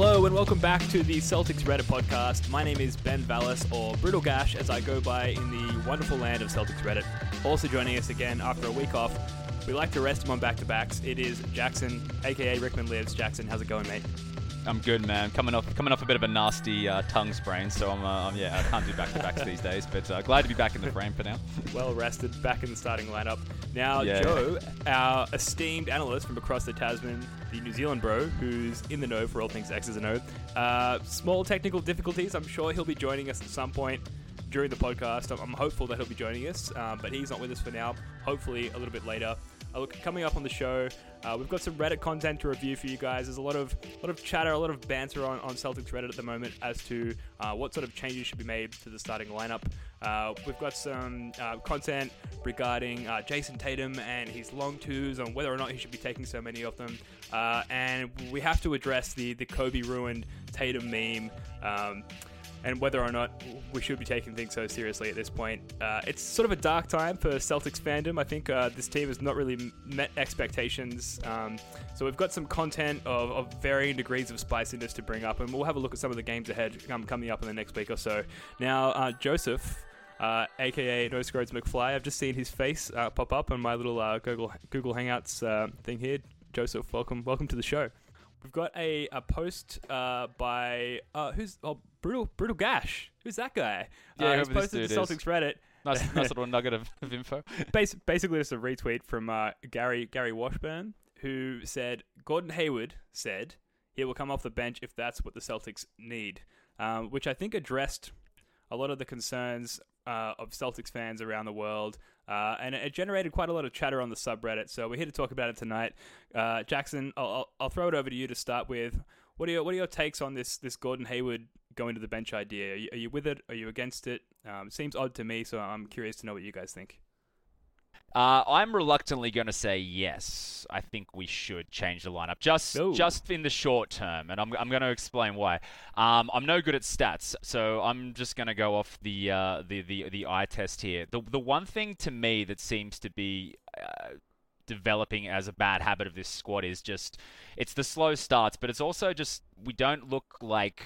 Hello and welcome back to the Celtics Reddit podcast. My name is Ben Vallis, or Brutal Gash, as I go by in the wonderful land of Celtics Reddit. Also joining us again after a week off, we like to rest him on back to backs. It is Jackson, aka Rickman Lives. Jackson, how's it going, mate? I'm good, man. Coming off coming off a bit of a nasty uh, tongue sprain, so I'm, uh, I'm, yeah I can't do back to backs these days, but uh, glad to be back in the frame for now. well rested, back in the starting lineup. Now, Yeah. Joe, our esteemed analyst from across the Tasman, the New Zealand bro, who's in the know for all things X's and O. Uh, small technical difficulties. I'm sure he'll be joining us at some point during the podcast. I'm, I'm hopeful that he'll be joining us, um, but he's not with us for now. Hopefully, a little bit later. Uh, look, coming up on the show, uh, we've got some Reddit content to review for you guys. There's a lot of lot of chatter, a lot of banter on, on Celtics Reddit at the moment as to uh, what sort of changes should be made to the starting lineup. Uh, we've got some uh, content regarding uh, Jayson Tatum and his long twos on whether or not he should be taking so many of them. Uh, and we have to address the, the Kobe ruined Tatum meme. Um, and whether or not we should be taking things so seriously at this point. Uh, it's sort of a dark time for Celtics fandom. I think uh, this team has not really met expectations. Um, so we've got some content of, of varying degrees of spiciness to bring up, and we'll have a look at some of the games ahead um, coming up in the next week or so. Now, uh, Joseph. Uh, aka No Scrodes McFly. I've just seen his face uh, pop up on my little uh, Google Google Hangouts uh, thing here. Joseph, welcome welcome to the show. We've got a, a post uh, by uh, who's oh brutal brutal gash. Who's that guy? Yeah, uh, he's posted to is. Celtics Reddit. Nice, nice little nugget of, of info. Bas- basically, just a retweet from uh, Gary Gary Washburn, who said Gordon Hayward said he will come off the bench if that's what the Celtics need, um, which I think addressed a lot of the concerns uh, of Celtics fans around the world. Uh, and it generated quite a lot of chatter on the subreddit, so we're here to talk about it tonight. Uh, Jackson, I'll, I'll, I'll throw it over to you to start with. What are your What are your takes on this this Gordon Hayward going to the bench idea? Are you, are you with it? Are you against it? Um, it seems odd to me, so I'm curious to know what you guys think. Uh, I'm reluctantly going to say yes. I think we should change the lineup just Ooh. just in the short term, and I'm, I'm going to explain why. Um, I'm no good at stats, so I'm just going to go off the, uh, the the the eye test here. The the one thing to me that seems to be uh, developing as a bad habit of this squad is just it's the slow starts, but it's also just we don't look like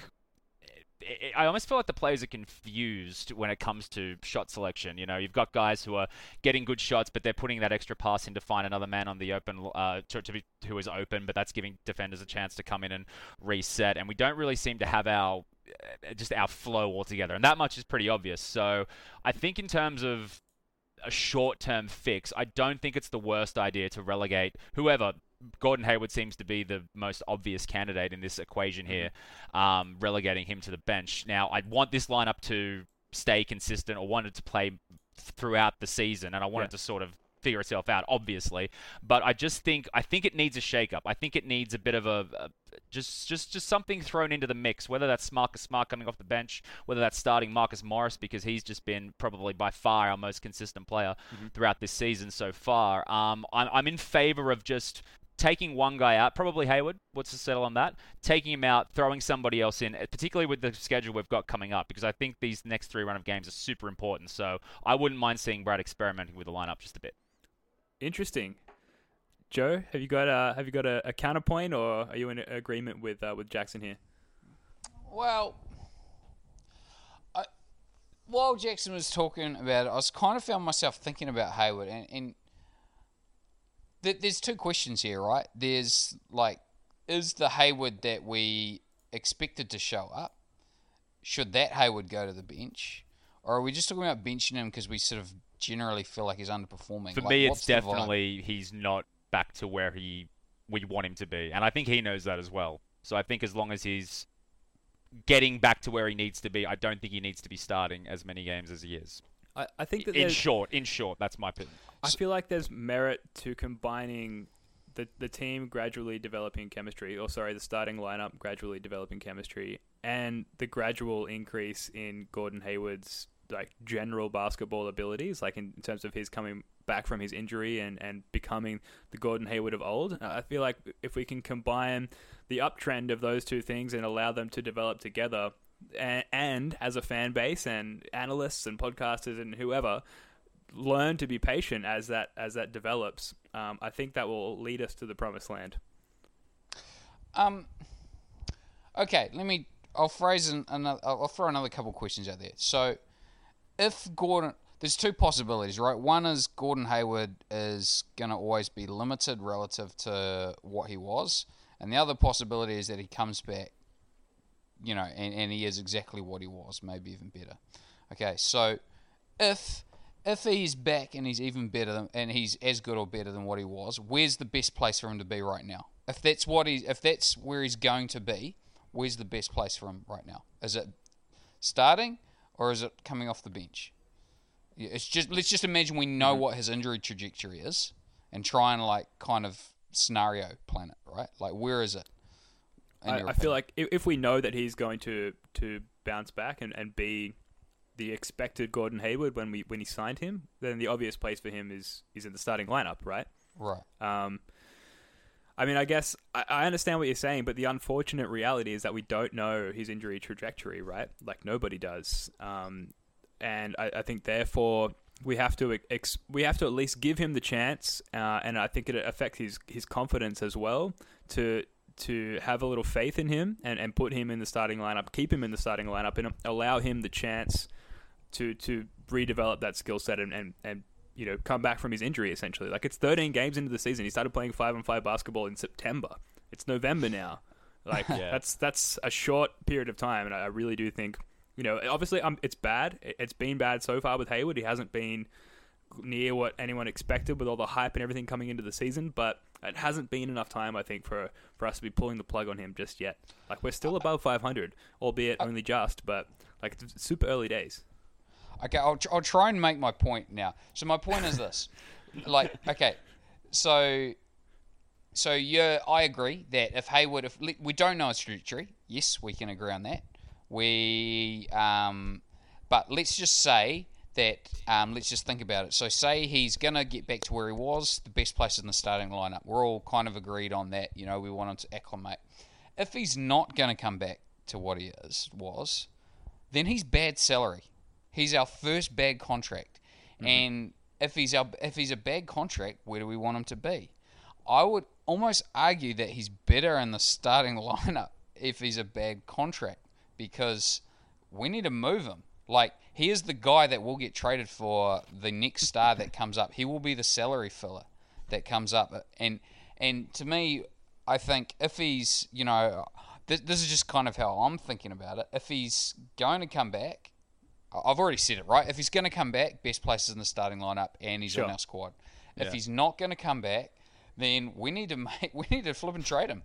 I- almost feel like the players are confused when it comes to shot selection. You know, you've got guys who are getting good shots, but they're putting that extra pass in to find another man on the open, uh, to, to be, who is open, but that's giving defenders a chance to come in and reset. And we don't really seem to have our uh, just our flow altogether, and that much is pretty obvious. So I think in terms of a short-term fix, I don't think it's the worst idea to relegate whoever. Gordon Hayward seems to be the most obvious candidate in this equation here, um, relegating him to the bench. Now, I'd want this lineup to stay consistent or want it to play throughout the season, and I want Yeah. it to sort of figure itself out, obviously. But I just think I think it needs a shake-up. I think it needs a bit of a, a just just just something thrown into the mix. Whether that's Marcus Smart coming off the bench, whether that's starting Marcus Morris because he's just been probably by far our most consistent player throughout this season so far. Um, I'm I'm in favor of just taking one guy out, probably Hayward. What's to settle on that? Taking him out, throwing somebody else in, particularly with the schedule we've got coming up, because I think these next three run of games are super important. So I wouldn't mind seeing Brad experimenting with the lineup just a bit. Interesting. Joe, have you got a have you got a, a counterpoint, or are you in agreement with uh, with Jackson here? Well, I, while Jackson was talking about it, I was kind of found myself thinking about Hayward, and, and th- there's two questions here, right? There's like, is the Hayward that we expected to show up? Should that Hayward go to the bench, or are we just talking about benching him because we sort of generally feel like he's underperforming? For Like, me, it's definitely he's not back to where he we want him to be, and I think he knows that as well. So I think as long as he's getting back to where he needs to be, I don't think he needs to be starting as many games as he is. I, I think that In short, in short, that's my opinion. I feel like there's merit to combining the the team gradually developing chemistry, or sorry, the starting lineup gradually developing chemistry, and the gradual increase in Gordon Hayward's like general basketball abilities, like in, in terms of his coming back from his injury and, and becoming the Gordon Hayward of old. I feel like if we can combine the uptrend of those two things and allow them to develop together, and, as a fan base and analysts and podcasters and whoever learn to be patient as that as that develops, um, I think that will lead us to the promised land. Um, Okay, let me. I'll phrase an, another. I'll throw another couple questions out there. So, if Gordon, there's two possibilities, right? One is Gordon Hayward is gonna always be limited relative to what he was, and the other possibility is that he comes back, you know, and, and he is exactly what he was, maybe even better. Okay, so if if he's back and he's even better than, and he's as good or better than what he was, where's the best place for him to be right now? If that's what he, if that's where he's going to be, where's the best place for him right now? Is it starting or is it coming off the bench? It's just let's just imagine we know mm-hmm. what his injury trajectory is and try and like kind of scenario plan it, right? Like where is it? I, I feel like if, if we know that he's going to to bounce back and, and be the expected Gordon Hayward when we when he signed him, then the obvious place for him is is in the starting lineup, right? right. Um, I mean, I guess I, I understand what you're saying, but the unfortunate reality is that we don't know his injury trajectory, right? Like nobody does. Um, and I, I think therefore we have to ex- we have to at least give him the chance, uh, and I think it affects his his confidence as well to to have a little faith in him and, and put him in the starting lineup, keep him in the starting lineup, and allow him the chance to to redevelop that skill set and, and, and you know come back from his injury essentially. Like it's 13 games into the season. He started playing five on five basketball in September. It's November now. Like Yeah. that's that's a short period of time, and I really do think you know obviously um, it's bad. It- It's been bad so far with Hayward. He hasn't been near what anyone expected with all the hype and everything coming into the season, but it hasn't been enough time, I think, for for us to be pulling the plug on him just yet. Like we're still above 500, albeit only just, but like it's super early days. Okay, I'll, tr- I'll try and make my point now. So my point is this, like, okay, so, so yeah, I agree that if Hayward, if we don't know his trajectory, yes, we can agree on that. We, um, but let's just say that, um, let's just think about it. So say he's gonna get back to where he was, the best place in the starting lineup. We're all kind of agreed on that. You know, we want him to acclimate. If he's not gonna come back to what he is was, then he's bad salary. He's our first bad contract, and if he's our if he's a bad contract, where do we want him to be? I would almost argue that he's better in the starting lineup if he's a bad contract because we need to move him. Like he is the guy that will get traded for the next star that comes up. He will be the salary filler that comes up, and and to me, I think if he's you know, this, this is just kind of how I'm thinking about it. If he's going to come back, I've already said it right. If he's going to come back, best places in the starting lineup, and he's Sure. on our squad. If Yeah. he's not going to come back, then we need to make we need to flip and trade him,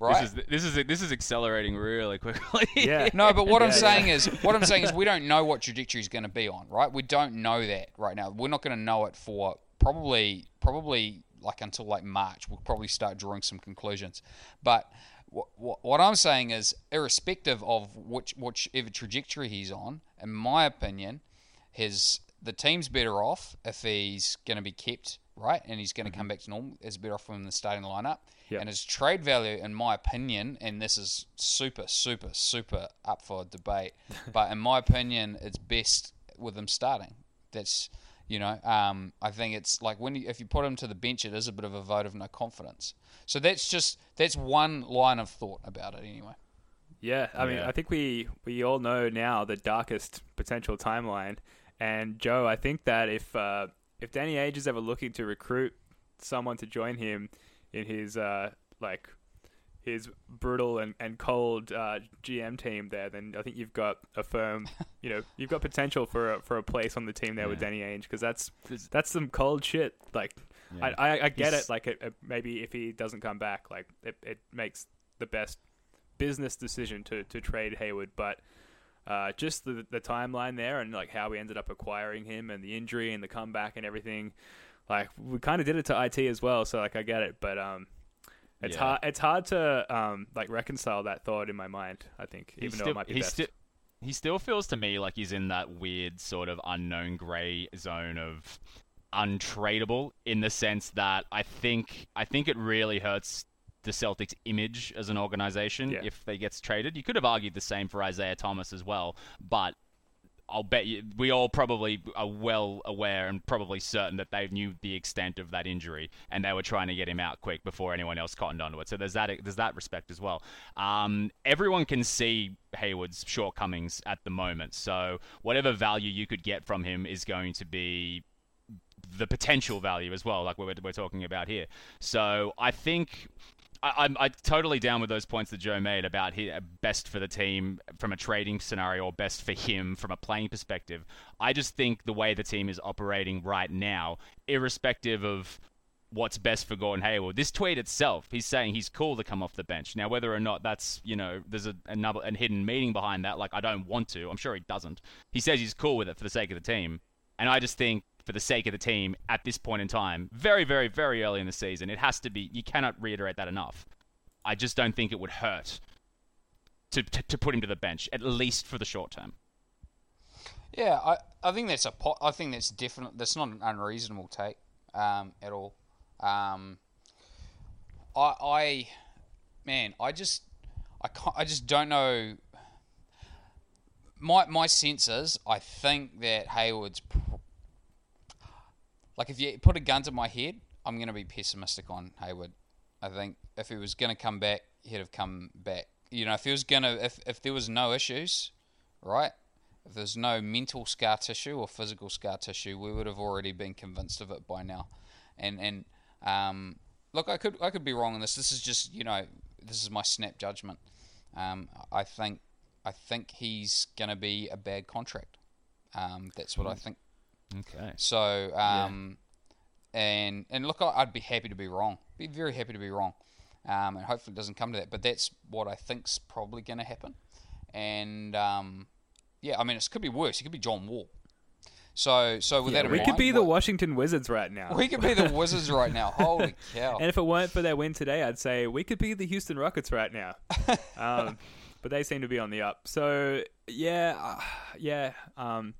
right? This is this is this is accelerating really quickly. Yeah. No, but what I'm Yeah, saying is, what I'm saying is, we don't know what trajectory is going to be on, right? We don't know that right now. We're not going to know it for probably, probably like until like March. We'll probably start drawing some conclusions. But what, what, what I'm saying is, irrespective of which whichever trajectory he's on, in my opinion, his the team's better off if he's going to be kept right and he's going to come back to normal. Is better off from the starting lineup. Yep. And his trade value, in my opinion, and this is super, super, super up for debate, but in my opinion, it's best with him starting. That's you know, um, I think it's like when you, if you put him to the bench, it is a bit of a vote of no confidence. So that's just that's one line of thought about it, anyway. Yeah, I mean, Yeah. I think we we all know now the darkest potential timeline. And Joe, I think that if uh, if Danny Ainge is ever looking to recruit someone to join him in his uh, like his brutal and, and cold uh, GM team there, then I think you've got a firm, you know, you've got potential for a, for a place on the team there with Danny Ainge because that's that's some cold shit. Like, Yeah. I, I, I get He's- it. Like, it, it, maybe if he doesn't come back, like it, it makes the best business decision to, to trade Hayward, but uh, just the the timeline there and like how we ended up acquiring him and the injury and the comeback and everything, like we kind of did it to IT as well. So like I get it, but um, it's Yeah. hard it's hard to um like reconcile that thought in my mind. I think He even though still, it might be best. still he still feels to me like he's in that weird sort of unknown gray zone of untradeable in the sense that I think I think it really hurts the Celtics image as an organization Yeah. if they gets traded. You could have argued the same for Isaiah Thomas as well, but I'll bet you we all probably are well aware and probably certain that they knew the extent of that injury and they were trying to get him out quick before anyone else cottoned onto it. So there's that there's that respect as well. Um, everyone can see Hayward's shortcomings at the moment. So whatever value you could get from him is going to be the potential value as well, like we're, we're talking about here. So I think I, am I'm totally down with those points that Joe made about his, uh, best for the team from a trading scenario or best for him from a playing perspective. I just think the way the team is operating right now, irrespective of what's best for Gordon Hayward. This tweet itself, he's saying he's cool to come off the bench. Now, whether or not that's, you know, there's a, another a hidden meaning behind that, like I don't want to. I'm sure he doesn't. He says he's cool with it for the sake of the team. And I just think for the sake of the team at this point in time, very, very, very early in the season. It has to be, you cannot reiterate that enough. I just don't think it would hurt to, to, to put him to the bench, at least for the short term. Yeah, I, I think that's a po- I think that's definitely that's not an unreasonable take um, at all. Um, I, I, man, I just I can't, I just don't know. My my sense is I think that Hayward's like if you put a gun to my head, I'm going to be pessimistic on Hayward. I think if he was going to come back, he'd have come back. You know, if he was going to, if, if there was no issues, right? If there's no mental scar tissue or physical scar tissue, we would have already been convinced of it by now. And and um, look, I could I could be wrong on this. This is just you know this is my snap judgment. Um, I think I think he's going to be a bad contract. Um, that's what I think. Okay. So, um, yeah. and and look, I'd be happy to be wrong. Be very happy to be wrong, um, and hopefully it doesn't come to that. But that's what I think's probably going to happen. And um, yeah, I mean, it could be worse. It could be John Wall. So, so with yeah, that we mind, could be the Washington Wizards right now. We could be the Wizards right now. Holy cow! And if it weren't for their win today, I'd say we could be the Houston Rockets right now. um, but they seem to be on the up. So yeah, uh, yeah. Um,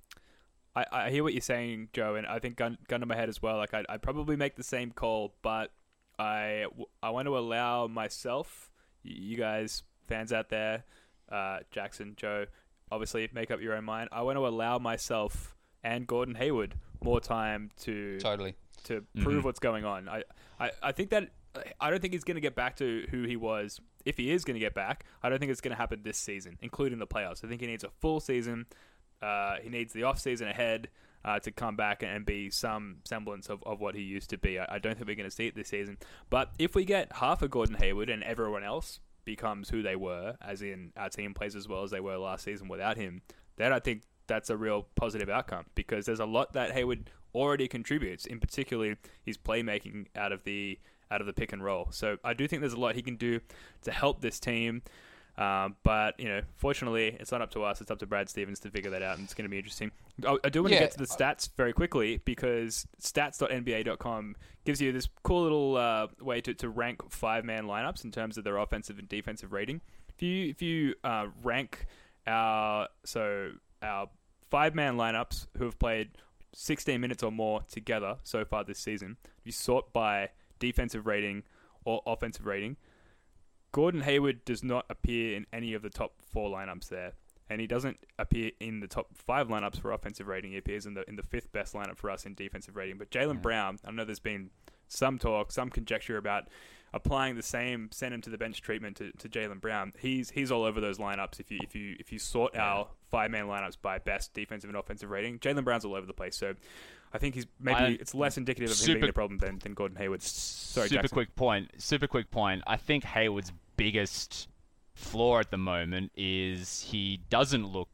I, I hear what you're saying, Joe, and I think gun, gun to my head as well. Like I'd, I'd probably make the same call, but I, I want to allow myself, you guys, fans out there, uh, Jackson, Joe, obviously make up your own mind. I want to allow myself and Gordon Hayward more time to totally to prove mm-hmm. what's going on. I, I, I think that I don't think he's going to get back to who he was. If he is going to get back, I don't think it's going to happen this season, including the playoffs. I think he needs a full season uh, he needs the off season ahead uh, to come back and be some semblance of, of what he used to be. I, I don't think we're going to see it this season. But if we get half of Gordon Hayward and everyone else becomes who they were, as in our team plays as well as they were last season without him, then I think that's a real positive outcome because there's a lot that Hayward already contributes, in particularly his playmaking out of the out of the pick and roll. So I do think there's a lot he can do to help this team. Um, but you know, fortunately, it's not up to us. It's up to Brad Stevens to figure that out, and it's going to be interesting. I, I do want yeah. to get to the stats very quickly because stats.nba.com gives you this cool little uh, way to, to rank five man lineups in terms of their offensive and defensive rating. If you if you uh, rank our so our five man lineups who have played 16 minutes or more together so far this season, you sort by defensive rating or offensive rating Gordon Hayward does not appear in any of the top four lineups there, and he doesn't appear in the top five lineups for offensive rating. He appears in the in the fifth best lineup for us in defensive rating. But Jaylen yeah. Brown, I know there's been some talk, some conjecture about applying the same send him to the bench treatment to, to Jaylen Brown. He's he's all over those lineups. If you if you if you sort our five man lineups by best defensive and offensive rating, Jaylen Brown's all over the place. So I think he's maybe I, it's less indicative of super, him being a problem than, than Gordon Hayward. Sorry, super Jackson. quick point. Super quick point. I think Hayward's biggest flaw at the moment is he doesn't look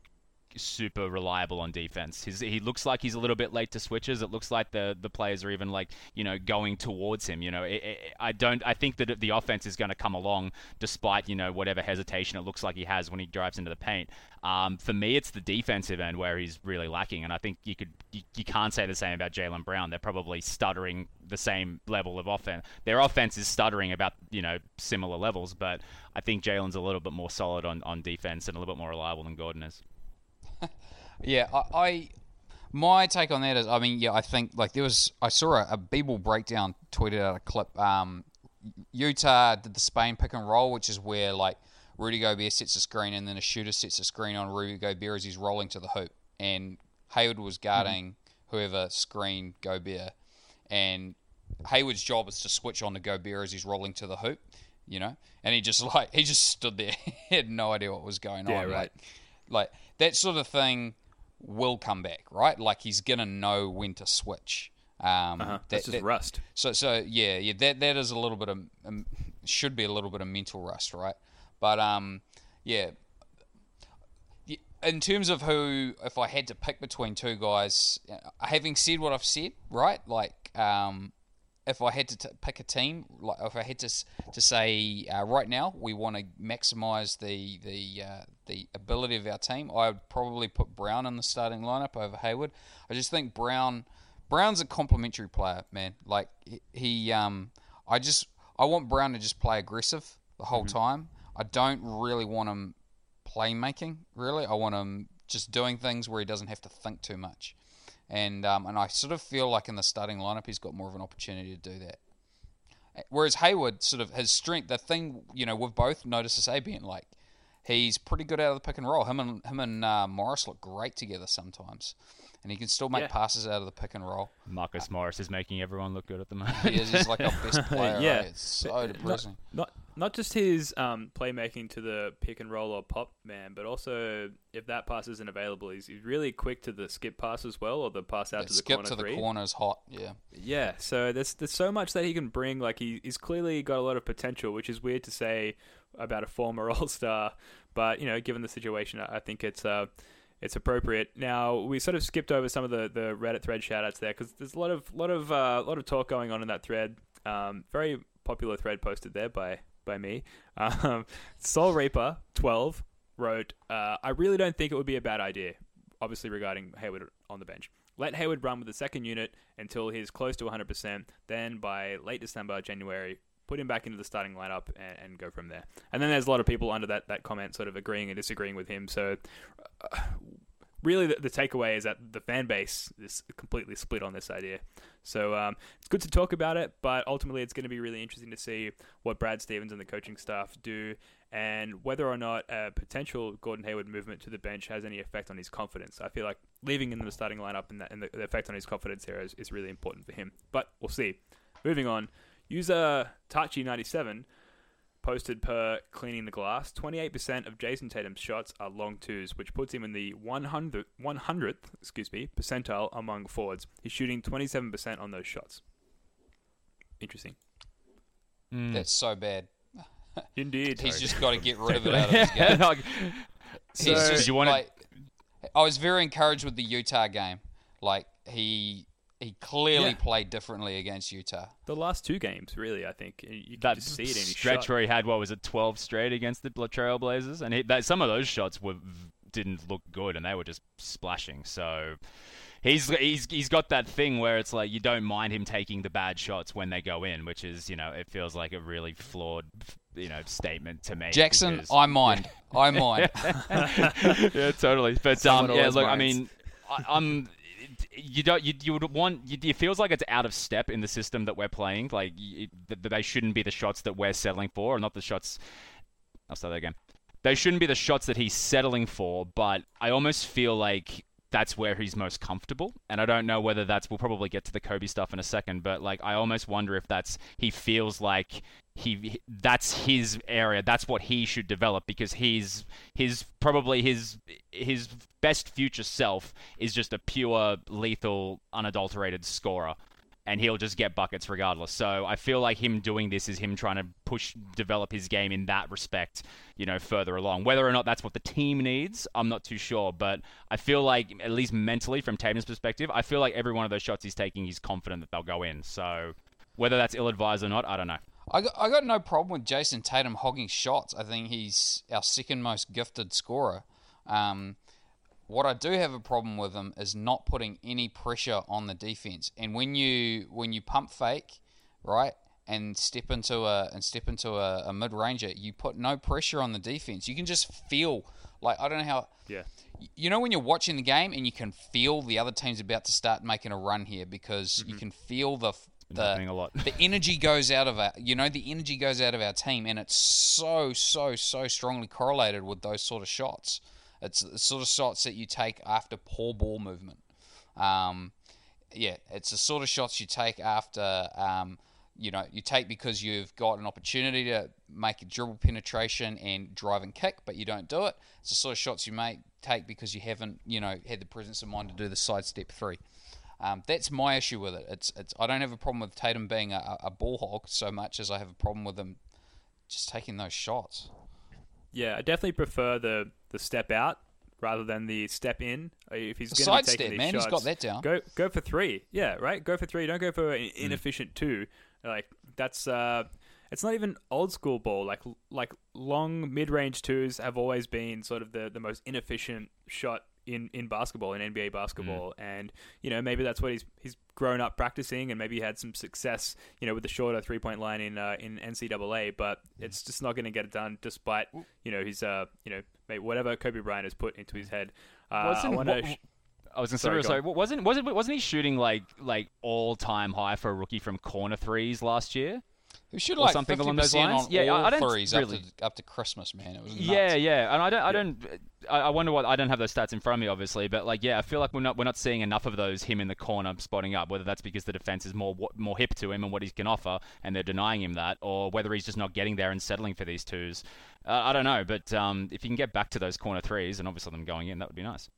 super reliable on defense. His, he looks like he's a little bit late to switches. It looks like the the players are even like you know going towards him. You know, it, it, I don't. I think that the offense is going to come along despite you know whatever hesitation it looks like he has when he drives into the paint. Um, for me, it's the defensive end where he's really lacking, and I think you could you, you can't say the same about Jaylen Brown. They're probably stuttering the same level of offense. Their offense is stuttering about you know similar levels, but I think Jaylen's a little bit more solid on, on defense and a little bit more reliable than Gordon is. yeah, I, I, my take on that is, I mean, yeah, I think like there was, I saw a, a Beeble breakdown tweeted out a clip. Um, Utah did the Spain pick and roll, which is where like Rudy Gobert sets a screen and then a shooter sets a screen on Rudy Gobert as he's rolling to the hoop, and Hayward was guarding whoever screened Gobert, and Hayward's job is to switch on to Gobert as he's rolling to the hoop, you know, and he just like he just stood there, he had no idea what was going Yeah, on, right. like, like that sort of thing will come back, right? Like he's gonna know when to switch. Um, Uh-huh. that- That's just that- rust. so so yeah, yeah, that that is a little bit of um, should be a little bit of mental rust, right? But um, yeah. In terms of who, if I had to pick between two guys, uh, having said what I've said, right? Like, um, if I had to t- pick a team, like if I had to to say uh, right now, we want to maximize the the uh, the ability of our team. I would probably put Brown in the starting lineup over Hayward. I just think Brown Brown's a complementary player, man. Like he, he um, I just I want Brown to just play aggressive the whole time. I don't really want him playmaking. Really, I want him just doing things where he doesn't have to think too much. And um, and I sort of feel like in the starting lineup, he's got more of an opportunity to do that. Whereas Hayward, sort of his strength, the thing you know, we've both noticed this being like he's pretty good out of the pick and roll. Him and him and uh, Morris look great together sometimes, and he can still make Yeah. passes out of the pick and roll. Marcus Morris is making everyone look good at the moment. He is he's like our best player. Yeah. right? It's so depressing. Not not just his um, playmaking to the pick and roll or pop man, but also if that pass isn't available, he's, he's really quick to the skip pass as well, or the pass out Yeah, to the skip corner to the corner is hot. Yeah. Yeah, so there's there's so much that he can bring. Like he, he's clearly got a lot of potential, which is weird to say about a former All Star, but you know, given the situation, I think it's uh it's appropriate. Now we sort of skipped over some of the, the Reddit thread shoutouts there because there's a lot of lot of uh, lot of talk going on in that thread. Um, very popular thread posted there by by me. Um, Soul Reaper twelve wrote, uh, "I really don't think it would be a bad idea." Obviously regarding Hayward on the bench. Let Hayward run with the second unit until he's close to 100%. Then by late December, January, put him back into the starting lineup and, and go from there. And then there's a lot of people under that, that comment sort of agreeing and disagreeing with him. So uh, really the, the takeaway is that the fan base is completely split on this idea. So um, it's good to talk about it, but ultimately it's going to be really interesting to see what Brad Stevens and the coaching staff do and whether or not a potential Gordon Hayward movement to the bench has any effect on his confidence. I feel like leaving him in the starting lineup and, that, and the, the effect on his confidence here is, is really important for him. But we'll see. Moving on, user Tachi97 posted per cleaning the glass 28% of Jayson Tatum's shots are long twos, which puts him in the 100th, 100th excuse me, percentile among forwards. He's shooting 27% on those shots. Interesting. Mm. That's so bad. Indeed. He's just got to get rid of it out of his game. Like, He's So- just you wanna- like, I was very encouraged with the Utah game. Like he he clearly Yeah. played differently against Utah. the last two games, really, I think. You can that just see it in his stretch shot. where he had what was it, twelve straight against the Trailblazers, and he, that, some of those shots were didn't look good, and they were just splashing. So he's he's he's got that thing where it's like you don't mind him taking the bad shots when they go in, which is you know it feels like a really flawed you know statement to make. Jackson, because- I mind. I mind. yeah, totally. But Someone um, yeah, always look, I mean, I, I'm. You don't. You, you would want. You, it feels like it's out of step in the system that we're playing. Like you, they shouldn't be the shots that we're settling for, or not the shots. I'll start that again. They shouldn't be the shots that he's settling for, but I almost feel like that's where he's most comfortable. And I don't know whether that's. We'll probably get to the Kobe stuff in a second, but like I almost wonder if that's he feels like he that's his area. That's what he should develop because he's his probably his his best future self is just a pure lethal unadulterated scorer and he'll just get buckets regardless. So I feel like him doing this is him trying to push, develop his game in that respect, you know, further along. Whether or not that's what the team needs, I'm not too sure. But I feel like, at least mentally, from Tatum's perspective, I feel like every one of those shots he's taking, he's confident that they'll go in. So whether that's ill advised or not, I don't know. I got, I got no problem with Jayson Tatum hogging shots. I think he's our second most gifted scorer. Um, what I do have a problem with him is not putting any pressure on the defense. And when you when you pump fake, right, and step into a and step into a, a mid ranger, you put no pressure on the defense. You can just feel like I don't know how. Yeah. You know when you're watching the game and you can feel the other team's about to start making a run here because you can feel the the the energy goes out of our, you know, the energy goes out of our team, and it's so, so, so strongly correlated with those sort of shots. It's the sort of shots that you take after poor ball movement. Um, yeah, it's the sort of shots you take after, um, you know, you take because you've got an opportunity to make a dribble penetration and drive and kick, but you don't do it. It's the sort of shots you may take because you haven't, you know, had the presence of mind to do the sidestep three. Um, that's my issue with it. It's, it's. I don't have a problem with Tatum being a, a ball hog so much as I have a problem with him just taking those shots. Yeah, I definitely prefer the the step out rather than the step in. Uh, If he's going to be sidestep, taking these man, he's shots, got that down. Go go for three. Yeah, right. Go for three. Don't go for an Hmm. inefficient two. Like that's uh, it's not even old school ball. Like like long mid range twos have always been sort of the the most inefficient shot in, in basketball in NBA basketball, Hmm. and you know maybe that's what he's he's grown up practicing, and maybe he had some success, you know, with the shorter three point line in uh, in NCAA, but it's just not going to get it done despite you know his uh you know whatever Kobe Bryant has put into his head. Uh, Wasn't- I what- sh- I was gonna sorry, sorry, sorry wasn't wasn't wasn't he shooting like like all time high for a rookie from corner threes last year? We should Or like something fifty along those percent lines? on Yeah, I- all I don't threes really- up to up to Christmas, man. It was nuts. Yeah, yeah, and I don't, I don't, I I wonder what I don't have those stats in front of me, obviously, but like, yeah, I feel like we're not, we're not seeing enough of those him in the corner spotting up. Whether that's because the defense is more, more hip to him and what he can offer, and they're denying him that, or whether he's just not getting there and settling for these twos. Uh, I don't know, but um, if you can get back to those corner threes and obviously them going in, that would be nice.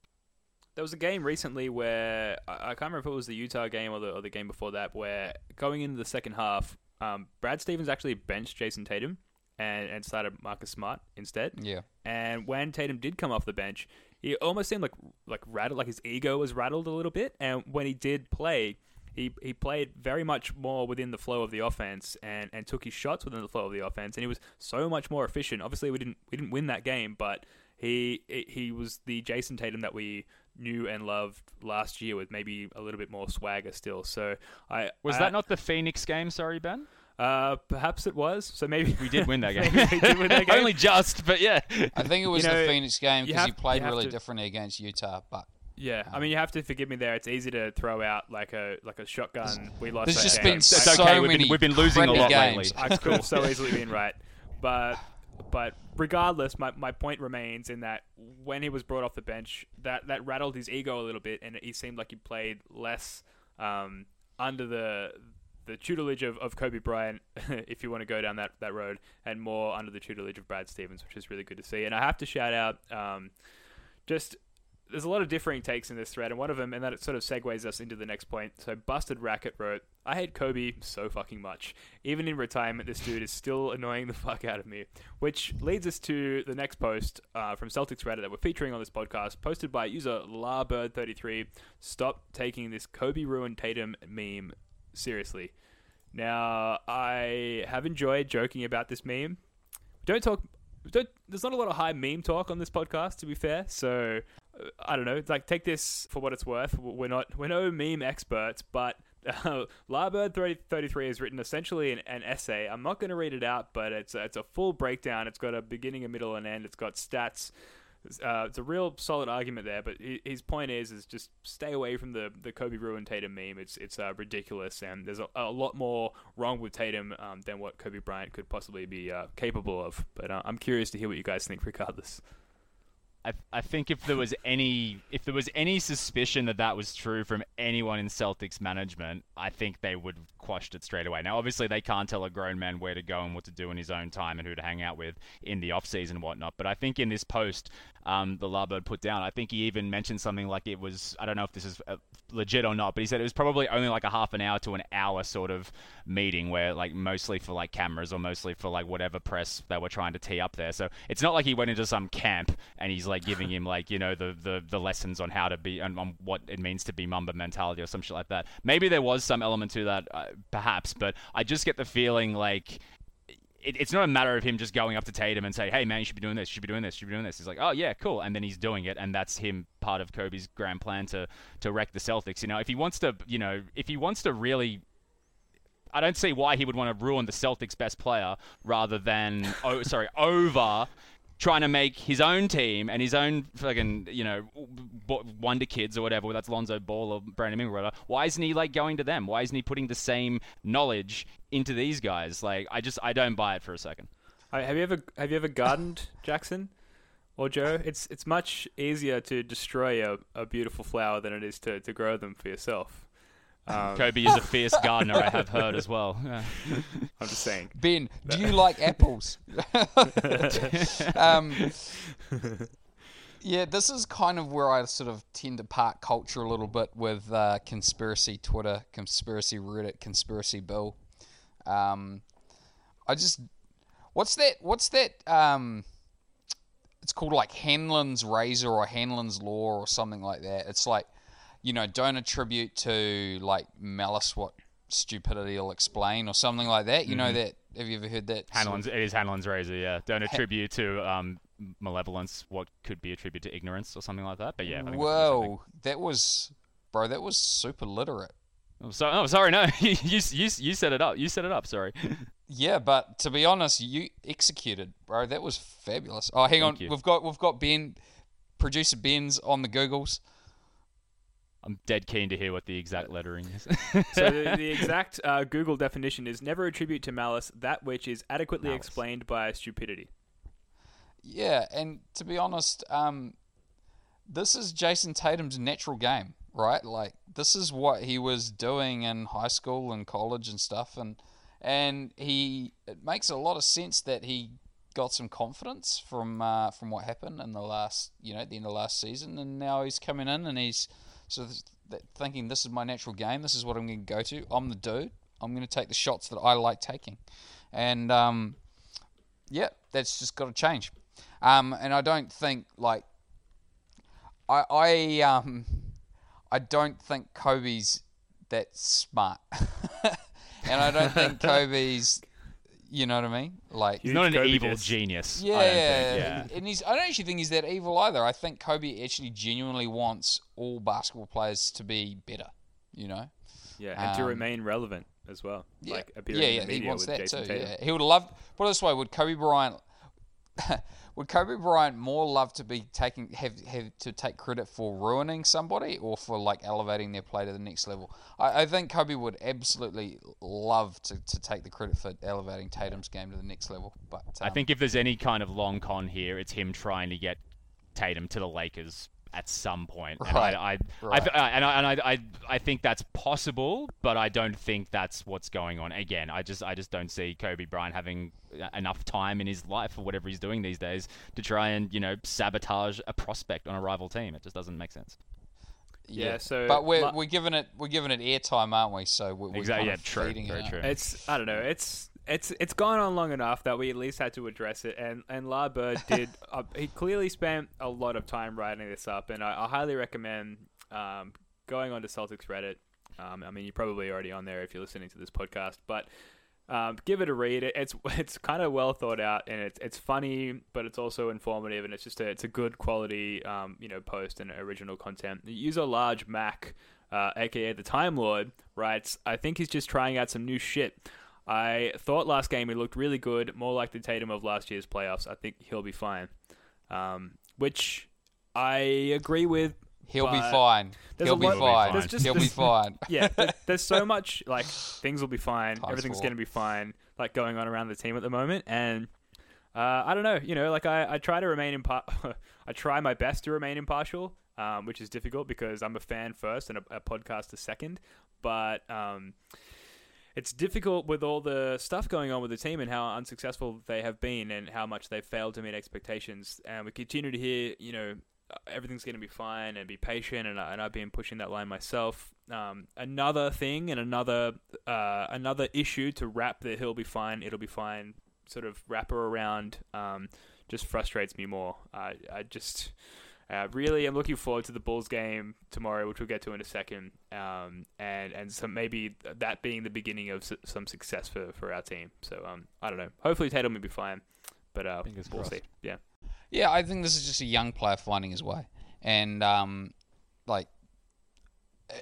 There was a game recently where I, I can't remember if it was the Utah game or the, or the game before that, where going into the second half, um, Brad Stevens actually benched Jayson Tatum and, and started Marcus Smart instead. Yeah. And when Tatum did come off the bench, he almost seemed like like rattled, like his ego was rattled a little bit. And when he did play, he he played very much more within the flow of the offense and, and took his shots within the flow of the offense. And he was so much more efficient. Obviously, we didn't we didn't win that game, but he he was the Jayson Tatum that we knew and loved last year with maybe a little bit more swagger still. So I Was I- that not the Phoenix game? Sorry, Ben. Uh, perhaps it was. So maybe We did win that game. We did win that game. Only just, but yeah. I think it was know, the Phoenix game because he played you really to- differently against Utah. But Yeah, I mean you have to forgive me there. It's easy to throw out like a like a shotgun. We lost. there's that just game. been It's so okay, we've many been- we've been losing a lot games. lately. I could so easily been right, but but regardless, my, my point remains in that when he was brought off the bench, that that rattled his ego a little bit, and he seemed like he played less um, under the the tutelage of, of Kobe Bryant, if you want to go down that, that road, and more under the tutelage of Brad Stevens, which is really good to see. And I have to shout out um, just there's a lot of differing takes in this thread, and one of them, and that it sort of segues us into the next point. So, Busted Racket wrote, I hate Kobe so fucking much. Even in retirement, this dude is still annoying the fuck out of me. Which leads us to the next post uh, from Celtics Reddit that we're featuring on this podcast, posted by user Larbird33. Stop taking this Kobe ruined Tatum meme seriously. Now, I have enjoyed joking about this meme. Don't talk. Don't, there's not a lot of high meme talk on this podcast, to be fair. So I don't know. Like take this for what it's worth. We're not we're no meme experts, but uh, Larbird thirty three has written essentially an, an essay. I'm not going to read it out, but it's a, it's a full breakdown. It's got a beginning, a middle, and end. It's got stats. Uh, it's a real solid argument there, but his point is is just stay away from the the Kobe ruined Tatum meme. It's it's uh, ridiculous, and there's a, a lot more wrong with Tatum um, than what Kobe Bryant could possibly be uh, capable of. But uh, I'm curious to hear what you guys think, regardless. I, think if there was any if there was any suspicion that that was true from anyone in Celtics management, I think they would quashed it straight away. Now, obviously, they can't tell a grown man where to go and what to do in his own time and who to hang out with in the off season and whatnot. But I think in this post, um, the Larbird put down, I think he even mentioned something like it was I don't know if this is uh, legit or not, but he said it was probably only like a half an hour to an hour sort of meeting where like mostly for like cameras or mostly for like whatever press they were trying to tee up there. So it's not like he went into some camp and he's like giving him like you know the the, the lessons on how to be and on what it means to be Mamba mentality or some shit like that. Maybe there was some element to that, uh, perhaps, but I just get the feeling like. It, it's not a matter of him just going up to Tatum and say, "Hey man, you should be doing this. You should be doing this. You should be doing this." He's like, "Oh yeah, cool," and then he's doing it, and that's him part of Kobe's grand plan to to wreck the Celtics. You know, if he wants to, you know, if he wants to really I don't see why he would want to ruin the Celtics' best player rather than, oh, sorry, over trying to make his own team and his own fucking, you know, wonder kids or whatever. That's Lonzo Ball or Brandon Ingram or whatever. Why isn't he like going to them? Why isn't he putting the same knowledge into these guys? Like, I just, I don't buy it for a second. Uh, have you ever have you ever gardened, Jackson? Or Joe, it's it's much easier to destroy a, a beautiful flower than it is to, to grow them for yourself. Um, Kobe is a fierce gardener, I have heard as well. Yeah. I'm just saying. Ben, do you like apples? um, yeah, this is kind of where I sort of tend to part culture a little bit with uh, conspiracy Twitter, conspiracy Reddit, conspiracy Bill. Um, I just, what's that? What's that? Um, it's called like Hanlon's razor or Hanlon's law or something like that. It's like, you know, don't attribute to like malice what stupidity will explain or something like that. You know that? Have you ever heard that? Hanlon's, it is Hanlon's razor, yeah. Don't attribute to um, malevolence what could be attributed to ignorance or something like that. But yeah, I think that's what you're saying. Whoa, that was, bro, that was super literate. Oh, so, oh, sorry, no, you, you, you, set it up. You set it up. Sorry. Yeah, but to be honest, you executed, bro. That was fabulous. Oh, hang on, you. we've got we've got Ben, producer Ben's on the Googles. I'm dead keen to hear what the exact lettering is. So the, the exact uh, Google definition is never attribute to malice that which is adequately Malice. explained by stupidity. Yeah, and to be honest, um, this is Jayson Tatum's natural game, right? Like this is what he was doing in high school and college and stuff, and and he it makes a lot of sense that he got some confidence from uh, from what happened in the last, you know, at the end of last season, and now he's coming in and he's sort of th- thinking this is my natural game, this is what I'm going to go to. I'm the dude. I'm going to take the shots that I like taking, and um, yeah, that's just got to change. Um, and I don't think like I I um I don't think Kobe's that smart, and I don't think Kobe's you know what I mean like He's not an Kobe evil diss. genius. yeah, I don't think, yeah. and he's I don't actually think he's that evil either. I think Kobe actually genuinely wants all basketball players to be better. You know. Yeah, and to Um, remain relevant as well. Yeah, Like appearing yeah, in yeah. He media wants with that Jayson too. Tatum. Yeah, he would love. Put it this way: Would Kobe Bryant, would Kobe Bryant more love to be taking have have to take credit for ruining somebody or for like elevating their play to the next level? I, I think Kobe would absolutely love to, to take the credit for elevating Tatum's game to the next level. But I um, think if there's any kind of long con here, it's him trying to get Tatum to the Lakers at some point. And Right, I, I, right. I, and I, and I, I, I think that's possible, but I don't think that's what's going on. Again, I just, I just don't see Kobe Bryant having enough time in his life or whatever he's doing these days to try and you know sabotage a prospect on a rival team. It just doesn't make sense. Yeah, so but we're la- we're giving it we're giving it airtime, aren't we? So we're, we're Exactly. kind Yeah. True. feeding Very it true. It's I don't know. It's it's it's gone on long enough that we at least had to address it. And and La Bird did. uh, he clearly spent a lot of time writing this up, and I, I highly recommend um, going onto Celtics Reddit. Um, I mean, you're probably already on there if you're listening to this podcast, but. Um, give it a read. It- It's it's kind of well thought out and it's it's funny, but it's also informative and it's just a it's a good quality um, you know post and original content. The user large Mac, uh, aka the Time Lord, writes. I think he's just trying out some new shit. I thought last game he looked really good, more like the Tatum of last year's playoffs. I think he'll be fine, um, which I agree with. He'll be fine. He'll be lot- fine. there's just- He'll be fine. Yeah, there- there's so much like things will be fine. Times Everything's four. to be fine. Like going on around the team at the moment, and uh, I don't know. You know, like I, I try to remain impar- I try my best to remain impartial, um, which is difficult because I'm a fan first and a, a podcaster second. But um, it's difficult with all the stuff going on with the team and how unsuccessful they have been and how much they've failed to meet expectations. And we continue to hear, you know, everything's going to be fine and be patient. And, I, and I've been pushing that line myself. Um, another thing and another uh, another issue to wrap the "he'll be fine, it'll be fine" sort of wrapper around um, just frustrates me more. I I just. Uh, really, I'm looking forward to the Bulls game tomorrow, which we'll get to in a second, um, and and some maybe that being the beginning of su- some success for, for our team. So um, I don't know. Hopefully Tatum will be fine, but uh, Fingers we'll crossed. see. Yeah, Yeah, I think this is just a young player finding his way, and um, like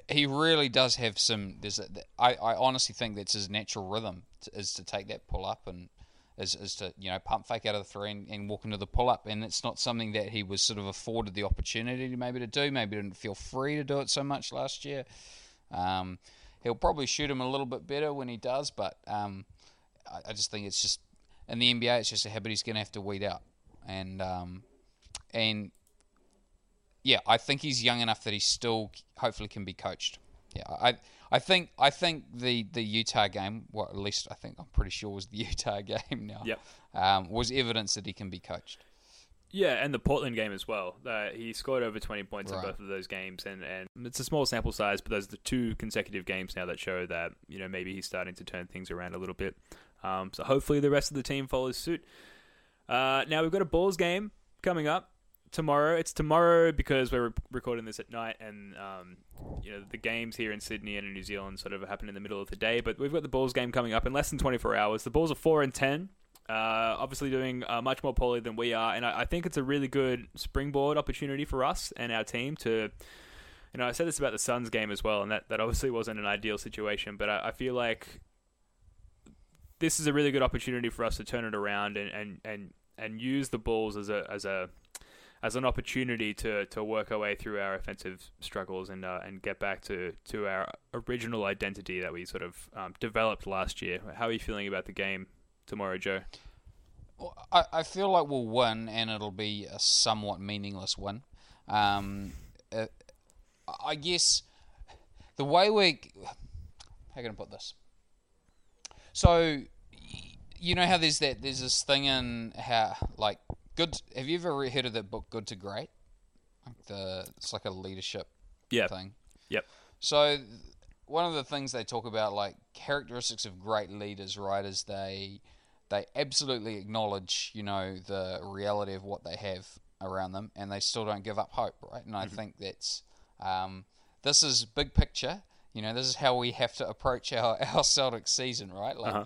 he really does have some. There's a, I, I honestly think that's his natural rhythm to, is to take that pull up and is, is to you know pump fake out of the three and, and walk into the pull up, and it's not something that he was sort of afforded the opportunity to maybe to do. Maybe didn't feel free to do it so much last year. Um, he'll probably shoot him a little bit better when he does, but um, I, I just think it's just in the NBA, it's just a habit he's going to have to weed out, and um, and yeah, I think he's young enough that he still hopefully can be coached. Yeah, I I think I think the, the Utah game, well at least I think I'm pretty sure was the Utah game now. Yep. Um, was evidence that he can be coached. Yeah, and the Portland game as well. Uh, he scored over 20 points in both of those games, and, and it's a small sample size, but those are the two consecutive games now that show that you know maybe he's starting to turn things around a little bit. Um, so hopefully the rest of the team follows suit. Uh, now we've got a Bulls game coming up tomorrow. It's tomorrow because we're re- recording this at night, and um, you know the games here in Sydney and in New Zealand sort of happen in the middle of the day. But we've got the Bulls game coming up in less than 24 hours. The Bulls are four and ten. Uh, obviously doing uh, much more poorly than we are, and I, I think it's a really good springboard opportunity for us and our team to. You know, I said this about the Suns game as well, and that, that obviously wasn't an ideal situation, but I, I feel like this is a really good opportunity for us to turn it around and, and, and, and use the Bulls as a as a as an opportunity to, to work our way through our offensive struggles and uh, and get back to, to our original identity that we sort of um, developed last year. How are you feeling about the game tomorrow, Joe? Well, I, I feel like we'll win, and it'll be a somewhat meaningless win. Um, uh, I guess the way we, how can I put this? So, you know how there's that there's this thing in how like good. Have you ever heard of that book, Good to Great? Like the it's like a leadership Yeah. thing. Yep. So one of the things they talk about, like characteristics of great leaders, right, is they they absolutely acknowledge, you know, the reality of what they have around them, and they still don't give up hope, right? And I think that's um, this is big picture. You know, this is how we have to approach our our Celtic season, right? Like, Uh-huh.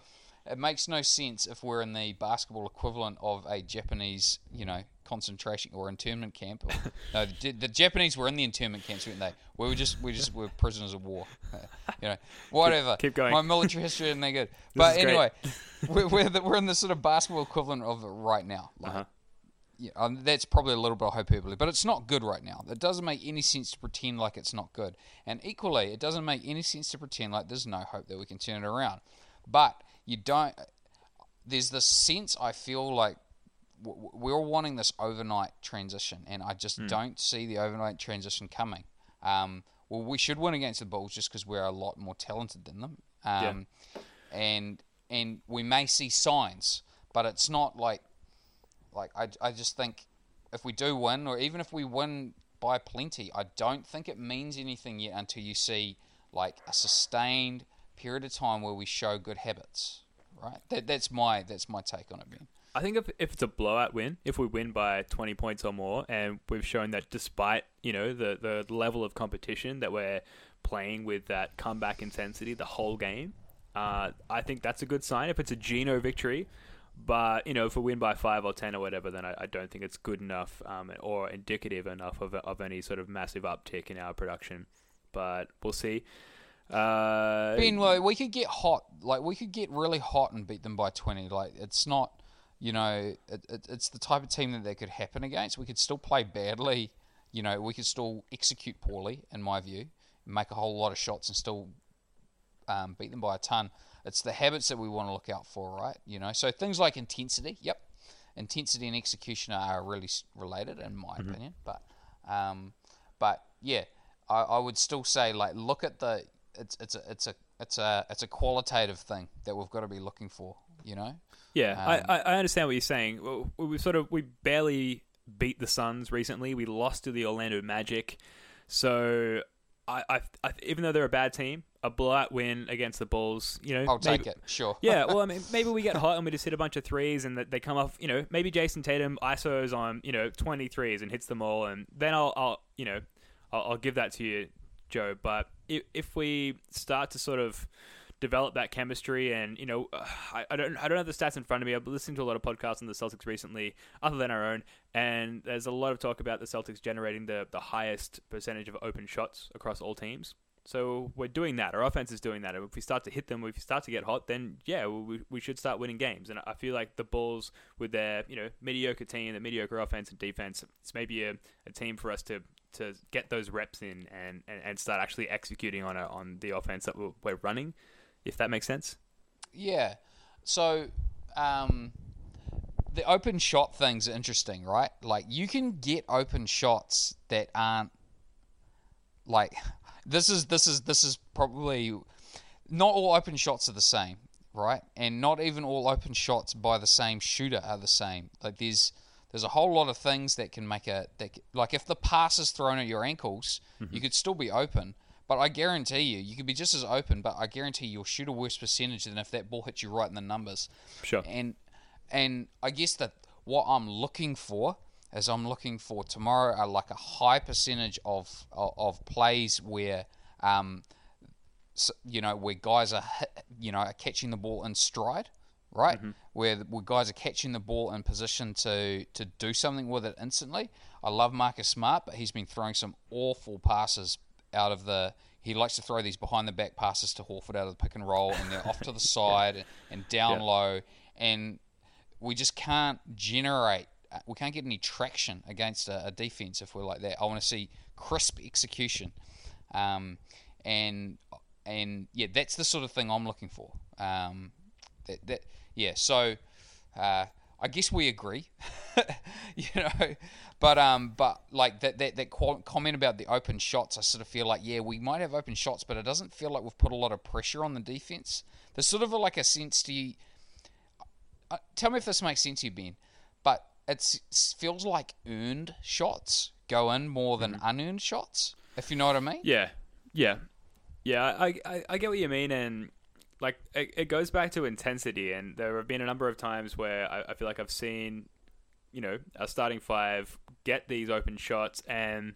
It makes no sense if we're in the basketball equivalent of a Japanese, you know, concentration or internment camp. Or, no, the, the Japanese were in the internment camps, weren't they? We were just we just were prisoners of war. You know, whatever. keep going. My military history isn't that good. But is anyway, we're we're, the, we're in the sort of basketball equivalent of it right now. Like, Uh-huh. yeah, um, that's probably a little bit of hyperbole, but it's not good right now. It doesn't make any sense to pretend like it's not good. And equally, it doesn't make any sense to pretend like there's no hope that we can turn it around. But you don't. There's this sense I feel like we're all wanting this overnight transition, and I just don't see the overnight transition coming. Um, well, we should win against the Bulls just because we're a lot more talented than them. Um, And and we may see signs, but it's not like like I, I just think if we do win or even if we win by plenty i don't think it means anything yet until you see like a sustained period of time where we show good habits right that, that's my that's my take on it ben I think if, if it's a blowout win, if we win by 20 points or more, and we've shown that despite, you know, the, the level of competition that we're playing with that comeback intensity the whole game, uh, I think that's a good sign. If it's a Geno victory, but, you know, if we win by 5 or 10 or whatever, then I, I don't think it's good enough um, or indicative enough of, of any sort of massive uptick in our production. But we'll see. Uh, ben well, we could get hot like we could get really hot and beat them by 20 like it's not you know it, it, it's the type of team that that could happen against we could still play badly you know we could still execute poorly in my view make a whole lot of shots and still um, beat them by a ton. It's the habits that we want to look out for, right? You know, so things like intensity. Yep, intensity and execution are really related, in my opinion. But, um, but yeah, I, I would still say like look at the it's it's a it's a it's a it's a qualitative thing that we've got to be looking for. You know, Yeah, Um, I, I understand what you're saying. We, we sort of we barely beat the Suns recently. We lost to the Orlando Magic, so I, I, I even though they're a bad team, a blowout win against the Bulls, you know, I'll take it. Sure. yeah, well, I mean, maybe we get hot and we just hit a bunch of threes, and that they come off. You know, maybe Jayson Tatum isos on you know 23s and hits them all, and then I'll, I'll you know, I'll, I'll give that to you, Joe. But if, we start to sort of develop that chemistry, and you know, uh, I, I don't I don't have the stats in front of me. I've been listening to a lot of podcasts on the Celtics recently, other than our own, and there's a lot of talk about the Celtics generating the the highest percentage of open shots across all teams. So we're doing that. Our offense is doing that. If we start to hit them, if we start to get hot, then yeah, we, we should start winning games. And I feel like the Bulls, with their you know mediocre team, the mediocre offense and defense, it's maybe a, a team for us to to get those reps in and, and, and start actually executing on a, on the offense that we're, running. If that makes sense. Yeah. So, um, the open shot thing's interesting, right? Like you can get open shots that aren't like this is this is this is probably not all open shots are the same, right? And not even all open shots by the same shooter are the same. Like there's there's a whole lot of things that can make a that, like if the pass is thrown at your ankles, Mm-hmm. you could still be open. But I guarantee you, you could be just as open. But I guarantee you'll shoot a worse percentage than if that ball hits you right in the numbers. Sure. And and I guess that what I'm looking for is I'm looking for tomorrow are like a high percentage of of, of plays where um you know where guys are you know are catching the ball in stride right where, where guys are catching the ball in position to to do something with it instantly I love Marcus Smart but he's been throwing some awful passes out of the he likes to throw these behind the back passes to Horford out of the pick and roll and they're off to the side and down Yeah. low and we just can't generate uh, we can't get any traction against a, a defense if we're like that. I want to see crisp execution, um, and and yeah, that's the sort of thing I'm looking for. Um, that, that yeah, so uh, I guess we agree, you know, but um, but like that that that comment about the open shots, I sort of feel like yeah, we might have open shots, but it doesn't feel like we've put a lot of pressure on the defense. There's sort of a, like a sense to you uh, tell me if this makes sense to you, Ben. But it's, it feels like earned shots go in more than unearned shots. If you know what I mean. Yeah, yeah, yeah. I, I, I get what you mean, and like it, it goes back to intensity. And there have been a number of times where I, I feel like I've seen, you know, our starting five get these open shots, and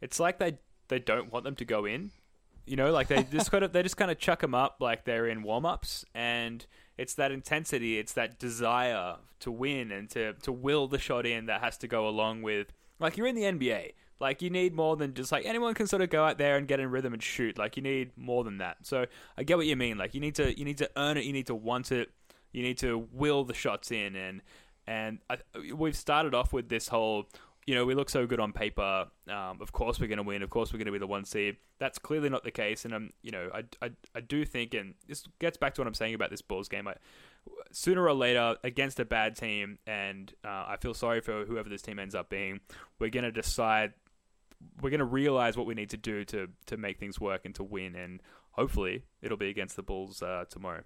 it's like they they don't want them to go in. You know, like they just kind of they just kind of chuck them up like they're in warm ups, and it's that intensity, it's that desire to win and to to will the shot in that has to go along with like you're in the NBA. Like you need more than just like anyone can sort of go out there and get in rhythm and shoot. Like you need more than that. So I get what you mean. Like you need to you need to earn it. You need to want it. You need to will the shots in. And and I, we've started off with this whole. You know, we look so good on paper. Um, of course, we're going to win. Of course, we're going to be the one seed. That's clearly not the case. And um, you know, I, I, I do think, and this gets back to what I'm saying about this Bulls game. I, sooner or later, against a bad team, and uh, I feel sorry for whoever this team ends up being, we're going to decide we're going to realize what we need to do to to make things work and to win and hopefully it'll be against the bulls uh, tomorrow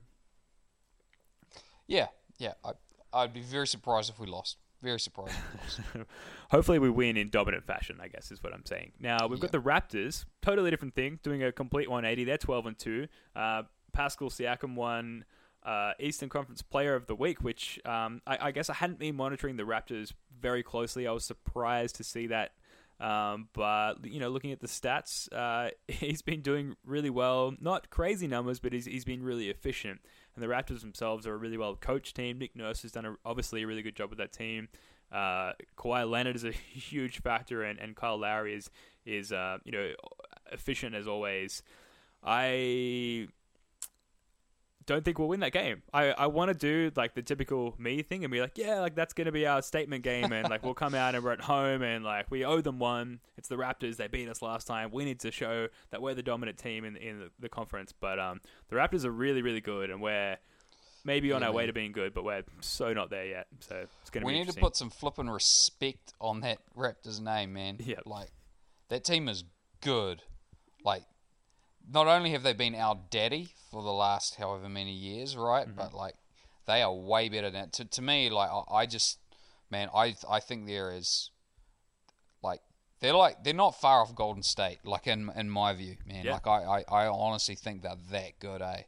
Yeah, yeah. I, I'd be very surprised if we lost. Very surprised we lost. hopefully we win in dominant fashion i guess is what i'm saying now we've got the raptors totally different thing doing a complete 180 they're 12 and 2 uh, pascal siakam won uh, Eastern Conference Player of the Week, which um, I, I guess I hadn't been monitoring the Raptors very closely. I was surprised to see that Um, but you know, looking at the stats, uh, he's been doing really well. Not crazy numbers, but he's, he's been really efficient. And the Raptors themselves are a really well coached team. Nick Nurse has done a, obviously a really good job with that team. Uh, Kawhi Leonard is a huge factor, and, and Kyle Lowry is is uh, you know efficient as always. I don't think we'll win that game. I, I want to do like the typical me thing and be like, yeah, like that's gonna be our statement game, and like we'll come out and we're at home and like we owe them one. It's the Raptors. They beat us last time. We need to show that we're the dominant team in in the, the conference. But um, the Raptors are really really good, and we're maybe on Yeah, our way to being good, but we're so not there yet. So it's gonna be We need to put some flipping respect on that Raptors name, man. Yeah. Like that team is good. Like not only have they been our daddy for the last however many years, right? Mm-hmm. But like they are way better than to to me. Like I, I just man, I I think there is like they're like they're not far off Golden State. Like in in my view, man. Yeah. Like I, I I honestly think they're that good, eh?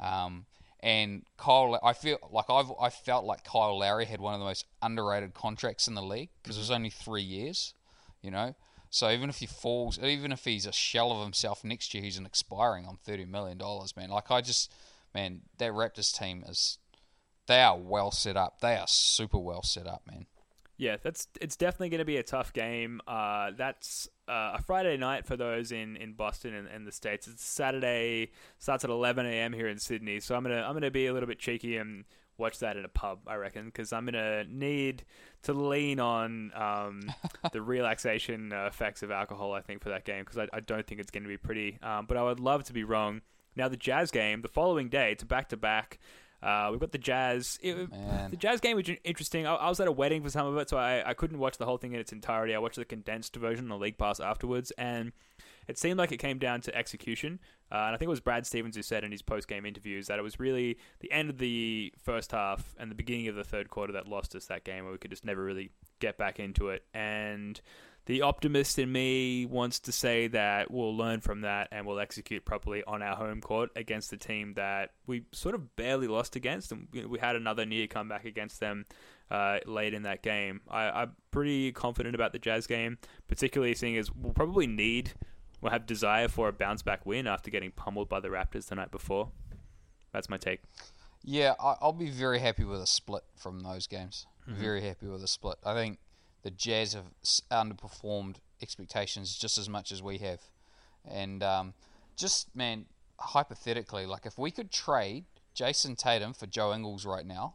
Um, and Kyle, I feel like I've I felt like Kyle Lowry had one of the most underrated contracts in the league because it was only three years, you know. So even if he falls, even if he's a shell of himself next year, he's an expiring on thirty million dollars, man. Like I just, man, that Raptors team is, they are well set up. They are super well set up, man. Yeah, that's it's definitely going to be a tough game. Uh, that's uh, a Friday night for those in, in Boston and, and the states. It's Saturday, starts at 11 a.m. here in Sydney. So I'm gonna I'm gonna be a little bit cheeky and watch that in a pub, I reckon, because I'm gonna need to lean on um, the relaxation uh, effects of alcohol. I think for that game because I, I don't think it's going to be pretty. Um, but I would love to be wrong. Now the Jazz game the following day, it's back to back. Uh, we've got the Jazz. It- Man. the Jazz game was interesting. I, I was at a wedding for some of it, so I, I couldn't watch the whole thing in its entirety. I watched the condensed version on League Pass afterwards, and it seemed like it came down to execution. Uh, and I think it was Brad Stevens who said in his post game interviews that it was really the end of the first half and the beginning of the third quarter that lost us that game, where we could just never really get back into it. And the optimist in me wants to say that we'll learn from that and we'll execute properly on our home court against the team that we sort of barely lost against, and we- had another near comeback against them uh, late in that game. I, I'm pretty confident about the Jazz game, particularly seeing as we'll probably need, we'll have desire for a bounce back win after getting pummeled by the Raptors the night before. That's my take. Yeah, I'll be very happy with a split from those games. Mm-hmm. Very happy with a split. I think the Jazz have underperformed expectations just as much as we have, and um, just man, hypothetically, like if we could trade Jayson Tatum for Joe Ingles right now,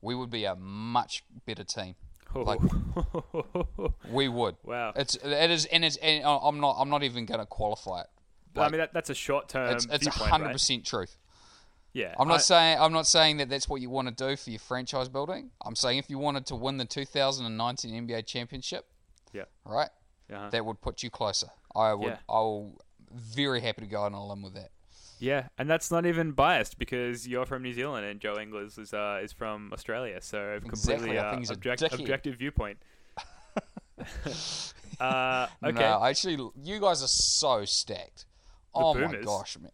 we would be a much better team. Like- We would. wow. It's it is and it's and I'm not I'm not even going to qualify it. I mean, that, that's a short term It's it's hundred right? percent truth. Yeah. I'm not I- saying I'm not saying that that's what you want to do for your franchise building. I'm saying if you wanted to win the 2019 NBA championship, Yeah. right, Uh-huh. that would put you closer. I would. Yeah. I'll very happy to go on a limb with that. Yeah, and that's not even biased because you're from New Zealand and Joe Ingles is uh, is from Australia, so completely Exactly, uh, think he's a object- objective viewpoint. uh, okay, No, actually, you guys are so stacked. oh my gosh, man.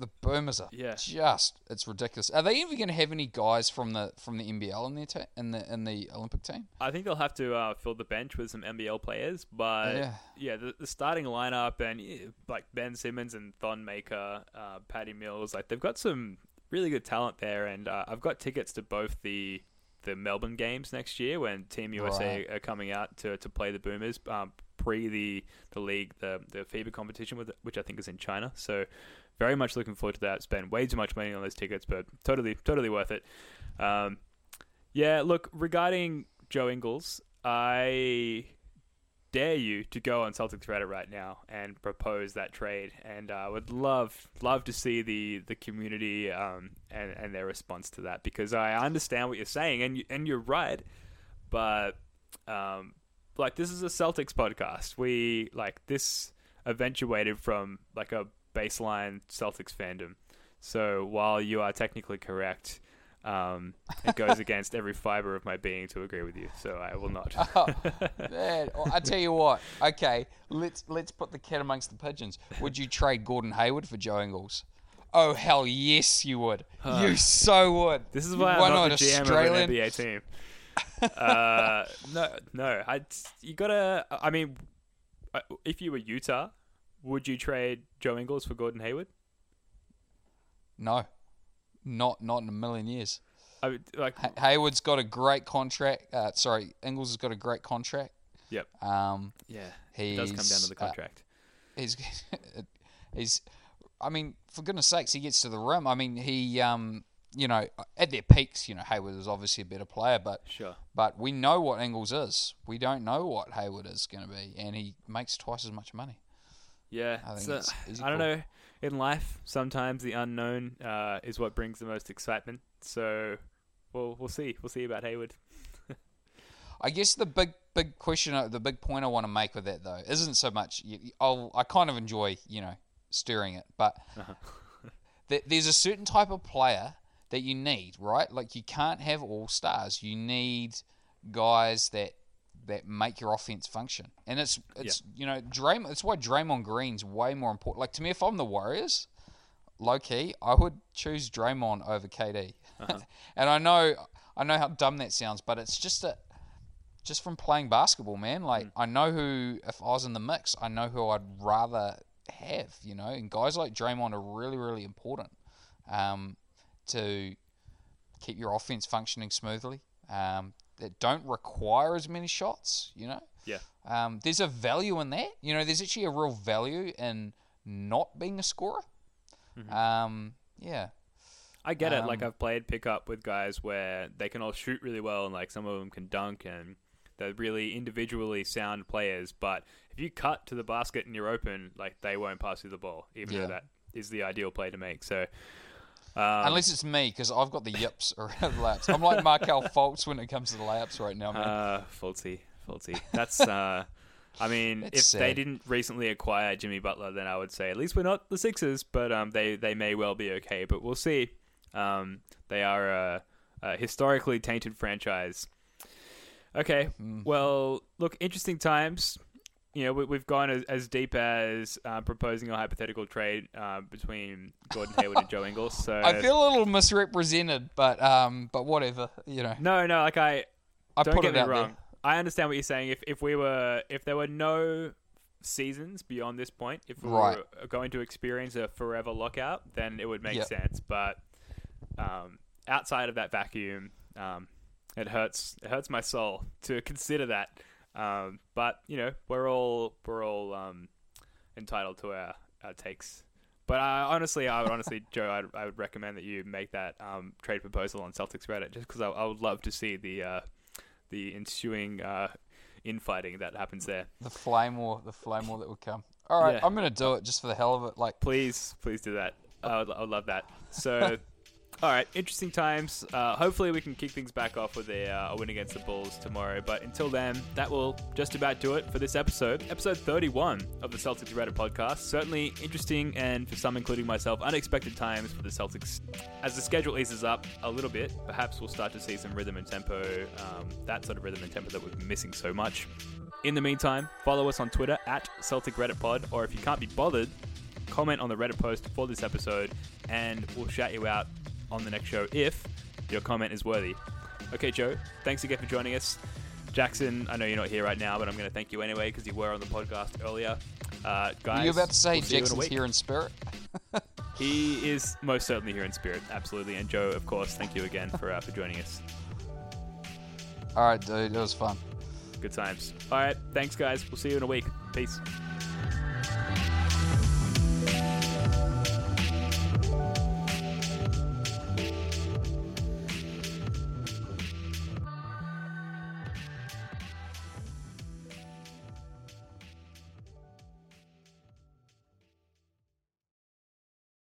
The boomers are Yeah. just it's ridiculous. Are they even going to have any guys from the from the NBL in their in the in the Olympic team? I think they'll have to uh, fill the bench with some NBL players, but yeah, Yeah. the, the starting lineup and like Ben Simmons and Thon Maker, uh, Patty Mills, like they've got some really good talent there, and uh, I've got tickets to both the the Melbourne games next year when Team USA are coming out to, to play the Boomers um, pre the the league the the FIBA competition with which I think is in China. So very much looking forward to that. Spend way too much money on those tickets, but totally totally worth it. Um, yeah, look regarding Joe Ingles, I dare you to go on Celtics Reddit right now and propose that trade, and I would love love to see the the community um, and and their response to that because I understand what you're saying and you, and you're right, but um, like this is a Celtics podcast. We like this eventuated from like a baseline Celtics fandom. So while you are technically correct, um, it goes against every fiber of my being to agree with you. So I will not. Oh, man, well, I tell you what. Okay, let's let's put the cat amongst the pigeons. Would you trade Gordon Hayward for Joe Ingles? Oh hell yes, you would. you so would. This is why Why I'm not not the GM Australian? of an NBA team. uh, no, no. I you gotta. I mean, uh, if you were Utah, would you trade Joe Ingles for Gordon Hayward? No, not not in a million years. I would, like, Ha- Hayward's got a great contract. Uh, sorry, Ingles has got a great contract. yep, Um, yeah. He does come down to the uh, contract. he's he's I mean, for goodness sakes, he gets to the rim. I mean, he um, you know, at their peaks, you know, Hayward was obviously a better player, but sure. but we know what Ingles is. We don't know what Hayward is going to be, and he makes twice as much money. Yeah, I think so- I don't know. In life, sometimes the unknown uh, is what brings the most excitement. So, we'll we'll see. We'll see about Hayward. I guess the big big question, uh, the big point I want to make with that though, isn't so much. I'll, I kind of enjoy you know stirring it, but th- there's a certain type of player that you need, right? Like you can't have all stars. You need guys that that make your offense function, and it's it's you know Draymond. It's why Draymond Green's way more important. Like to me, if I'm the Warriors, low key, I would choose Draymond over KD. and I know I know how dumb that sounds, but it's just a just from playing basketball, man. Like I know who if I was in the mix, I know who I'd rather have, you know. And guys like Draymond are really, really important um, to keep your offense functioning smoothly. Um, that don't require as many shots, you know. Yeah. Um, there's a value in that. You know, there's actually a real value in not being a scorer. Um, yeah. I get it. Like Um, I've played pickup with guys where they can all shoot really well, and like some of them can dunk, and they're really individually sound players. But if you cut to the basket and you're open, like they won't pass you the ball, even Yeah. though that is the ideal play to make. So Um, Unless it's me, because I've got the yips around the laps. I'm like Markelle Fultz when it comes to the layups right now, man. Uh, faulty, faulty. That's. Uh, I mean, if It's they didn't recently acquire Jimmy Butler, then I would say at least we're not the Sixers, but um, they they may well be okay. But we'll see. Um, they are a, a historically tainted franchise. Okay, Mm. well, look, interesting times. You know, we, we've gone as, as deep as uh, proposing a hypothetical trade uh, between Gordon Hayward and Joe Ingles. So I feel a little misrepresented, but um, but whatever, you know. no, no, like I, I don't put get it me wrong. there. I understand what you're saying. If if we were if there were no seasons beyond this point, if we Right. were going to experience a forever lockout, then it would make Yep. sense. But um, outside of that vacuum, um, it hurts. It hurts my soul to consider that. Um, but you know, we're all we're all um, entitled to our, our takes. But uh, honestly, I would honestly, Joe, I'd, I would recommend that you make that um, trade proposal on Celtics Reddit, just because I, I would love to see the uh, the ensuing uh, infighting that happens there. The flame war, the flame war that would come. All right, Yeah. I'm gonna do it just for the hell of it. Like, Please, please do that. I would, I would love that. So, all right, interesting times. Uh, hopefully, we can kick things back off with a, uh, a win against the Bulls tomorrow. But until then, that will just about do it for this episode, episode 31 of the Celtics Reddit podcast. Certainly interesting and for some, including myself, unexpected times for the Celtics. As the schedule eases up a little bit, perhaps we'll start to see some rhythm and tempo, um, that sort of rhythm and tempo that we've been missing so much. In the meantime, follow us on Twitter at Celtic Reddit Pod, or if you can't be bothered, comment on the Reddit post for this episode, and we'll shout you out on the next show if your comment is worthy. Okay, Joe, thanks again for joining us. Jackson, I know you're not here right now, but I'm going to thank you anyway because you were on the podcast earlier. Uh, guys, you about to say we'll Jackson's here in spirit? He is most certainly here in spirit, absolutely. And Joe, of course, thank you again for uh, for joining us. All right, dude, it was fun. Good times. All right, thanks, guys. We'll see you in a week. Peace.